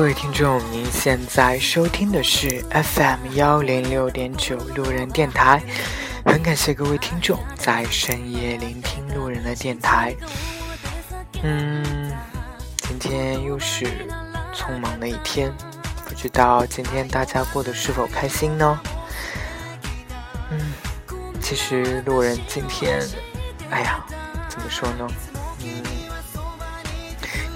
各位听众，您现在收听的是 FM 幺零六点九路人电台。很感谢各位听众在深夜聆听路人的电台。嗯，今天又是匆忙的一天，不知道今天大家过得是否开心呢？嗯，其实路人今天，哎呀，怎么说呢？嗯，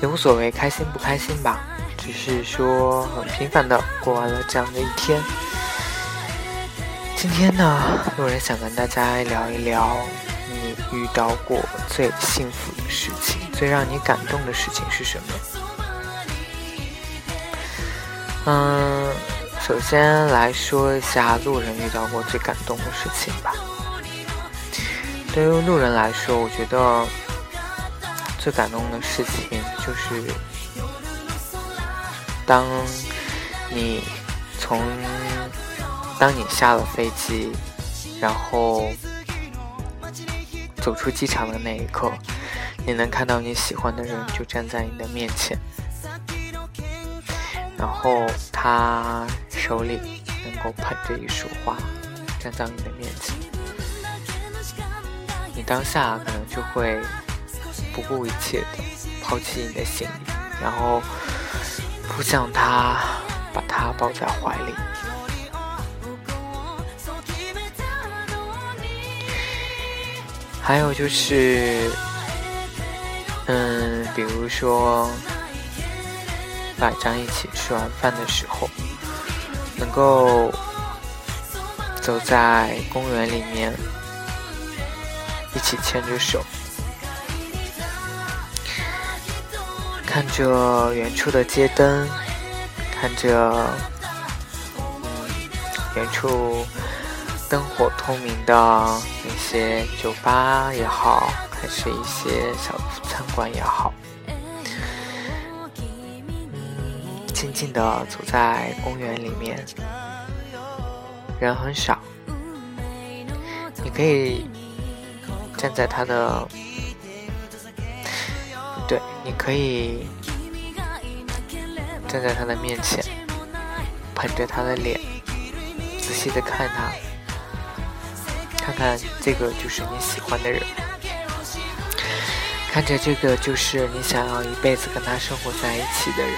也无所谓，开心不开心吧。只是说很平凡的过完了这样的一天。今天呢，路人想跟大家聊一聊你遇到过最幸福的事情，最让你感动的事情是什么？嗯，首先来说一下路人遇到过最感动的事情吧。对于路人来说，我觉得最感动的事情就是。当你从当你下了飞机，然后走出机场的那一刻，你能看到你喜欢的人就站在你的面前，然后他手里能够捧着一束花站在你的面前，你当下可能就会不顾一切的抛弃你的行李，然后。扑向他，把他抱在怀里。还有就是，嗯，比如说晚上一起吃完饭的时候，能够走在公园里面，一起牵着手。看着远处的街灯，看着远处灯火通明的那些酒吧也好，还是一些小餐馆也好，嗯，静静的走在公园里面，人很少，你可以站在他的。你可以站在他的面前，捧着他的脸，仔细的看他，看看这个就是你喜欢的人，看着这个就是你想要一辈子跟他生活在一起的人，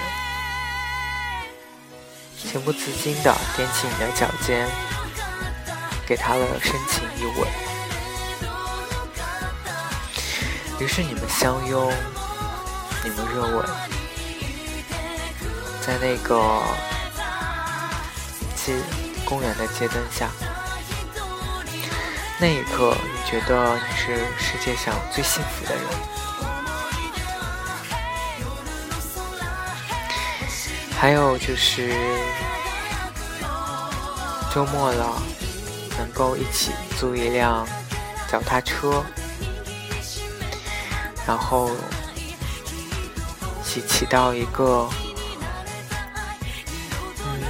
情不自禁的踮起你的脚尖，给他了深情一吻，于是你们相拥。你们热吻，在那个街公园的街灯下，那一刻，你觉得你是世界上最幸福的人。还有就是周末了，能够一起租一辆脚踏车，然后。起起到一个，嗯，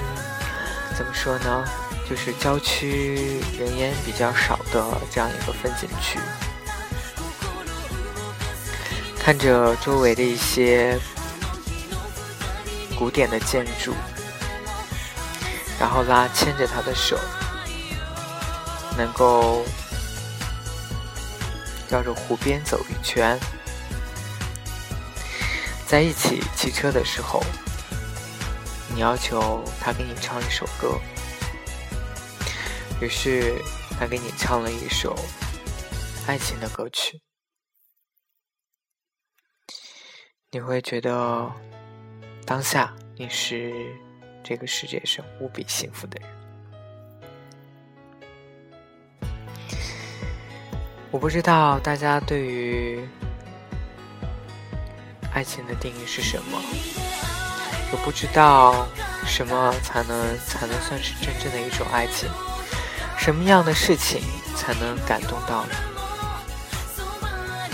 怎么说呢？就是郊区人烟比较少的这样一个风景区，看着周围的一些古典的建筑，然后拉牵着他的手，能够绕着湖边走一圈。在一起骑车的时候，你要求他给你唱一首歌，于是他给你唱了一首爱情的歌曲，你会觉得当下你是这个世界上无比幸福的人。我不知道大家对于。爱情的定义是什么？我不知道什么才能才能算是真正的一种爱情，什么样的事情才能感动到你？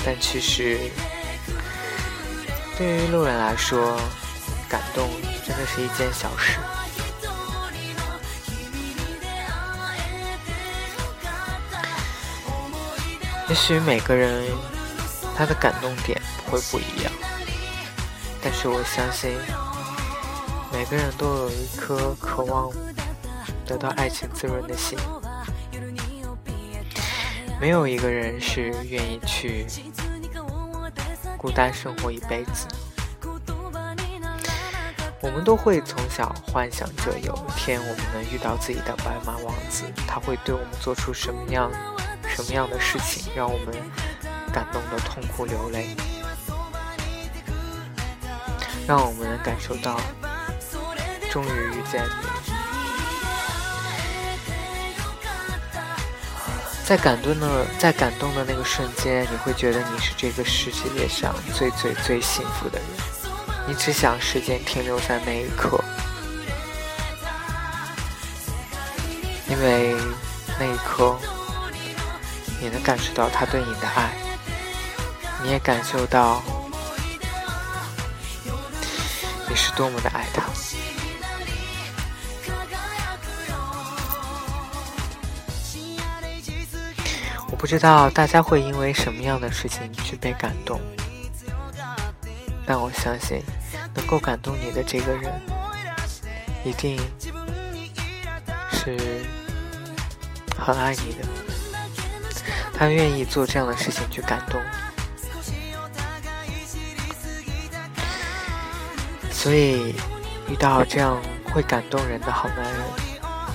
但其实，对于路人来说，感动真的是一件小事。也许每个人他的感动点会不一样。但是我相信，每个人都有一颗渴望得到爱情滋润的心，没有一个人是愿意去孤单生活一辈子。我们都会从小幻想着有一天我们能遇到自己的白马王子，他会对我们做出什么样什么样的事情，让我们感动的痛哭流泪，让我们能感受到终于遇见你。在感动的在感动的那个瞬间，你会觉得你是这个世界上最最最幸福的人。你只想时间停留在那一刻，因为那一刻，你能感受到他对你的爱，你也感受到你是多么的爱他。我不知道大家会因为什么样的事情去被感动。但我相信，能够感动你的这个人，一定是很爱你的。他愿意做这样的事情去感动所以，遇到这样会感动人的好男人，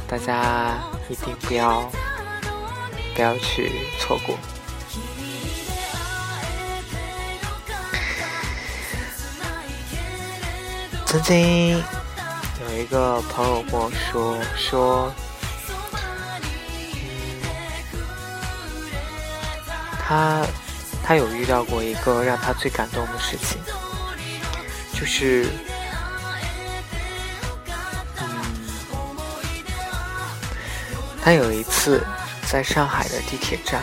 大家一定不要不要去错过。曾经有一个朋友跟我说说，嗯，他他有遇到过一个让他最感动的事情，就是，他有一次在上海的地铁站，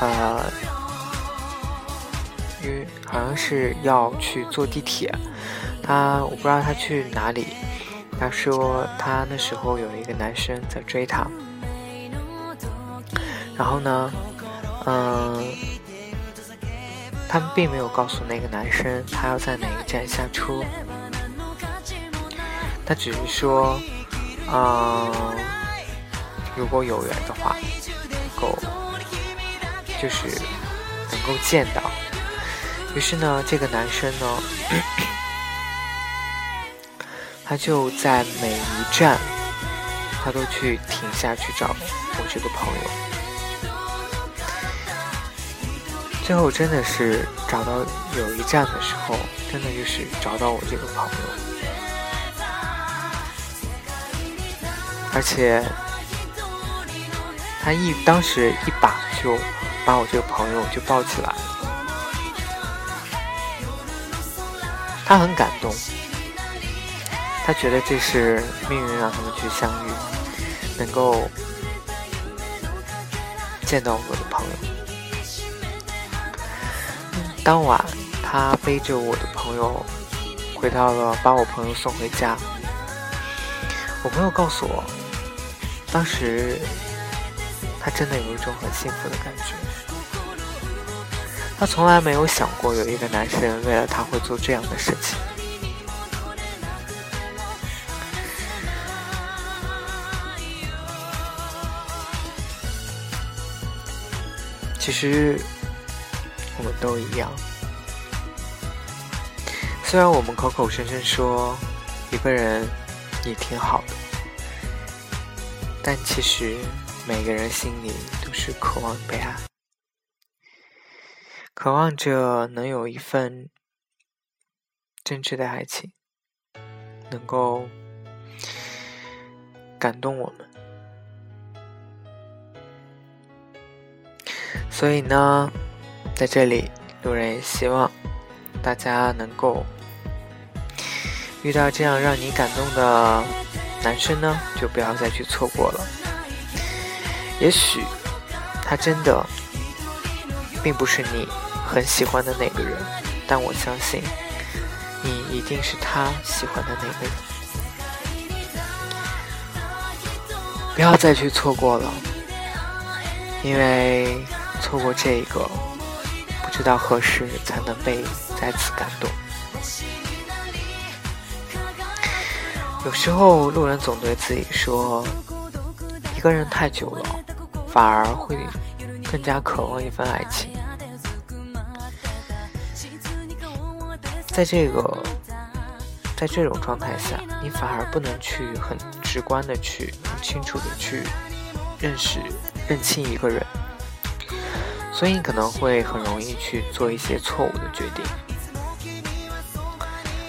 呃，因为好像是要去坐地铁。他我不知道他去哪里。他说他那时候有一个男生在追他，然后呢，嗯，他们并没有告诉那个男生他要在哪个站下车，他只是说，嗯，如果有缘的话，能够就是能够见到。于是呢，这个男生呢。他就在每一站，他都去停下去找我这个朋友。最后真的是找到有一站的时候，真的就是找到我这个朋友，而且他一当时一把就把我这个朋友就抱起来了，他很感动。他觉得这是命运让他们去相遇，能够见到我的朋友。当晚，他背着我的朋友回到了，把我朋友送回家。我朋友告诉我，当时他真的有一种很幸福的感觉。他从来没有想过有一个男生为了他会做这样的事情。其实我们都一样，虽然我们口口声声说一个人也挺好的，但其实每个人心里都是渴望被爱，渴望着能有一份真挚的爱情，能够感动我们。所以呢，在这里，路人也希望大家能够遇到这样让你感动的男生呢，就不要再去错过了。也许他真的并不是你很喜欢的那个人，但我相信你一定是他喜欢的那个人。不要再去错过了，因为。错过这个，不知道何时才能被再次感动。有时候路人总对自己说，一个人太久了，反而会更加渴望一份爱情。在这个，在这种状态下，你反而不能去很直观的去、很清楚的去认识、认清一个人，所以你可能会很容易去做一些错误的决定。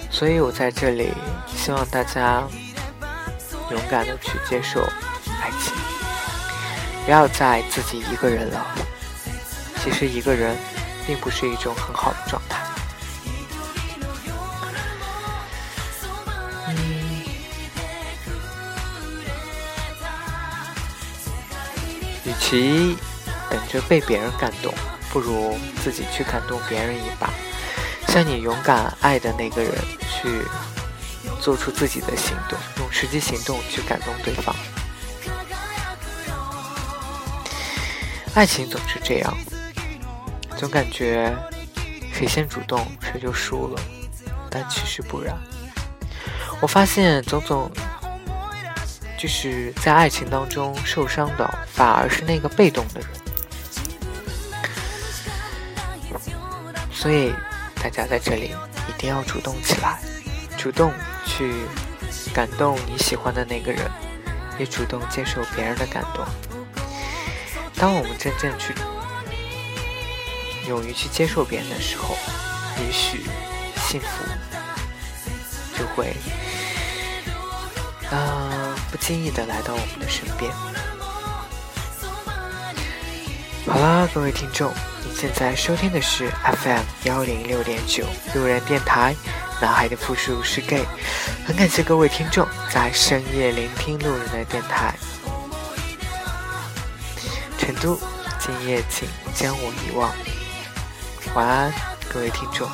所以我在这里希望大家勇敢的去接受，不要再自己一个人了。其实一个人并不是一种很好的状态。与其等着被别人感动，不如自己去感动别人一把。向你勇敢爱的那个人去做出自己的行动，用实际行动去感动对方。爱情总是这样，总感觉谁先主动谁就输了，但其实不然。我发现，总总就是在爱情当中受伤的，反而是那个被动的人。所以。大家在这里一定要主动起来，主动去感动你喜欢的那个人，也主动接受别人的感动。当我们真正去勇于去接受别人的时候，也许幸福就会啊不经意的来到我们的身边。好啦，各位听众。你现在收听的是 FM 幺零六点九路人电台，男孩的复数是 gay，很感谢各位听众在深夜聆听路人的电台。成都，今夜请将我遗忘。晚安，各位听众。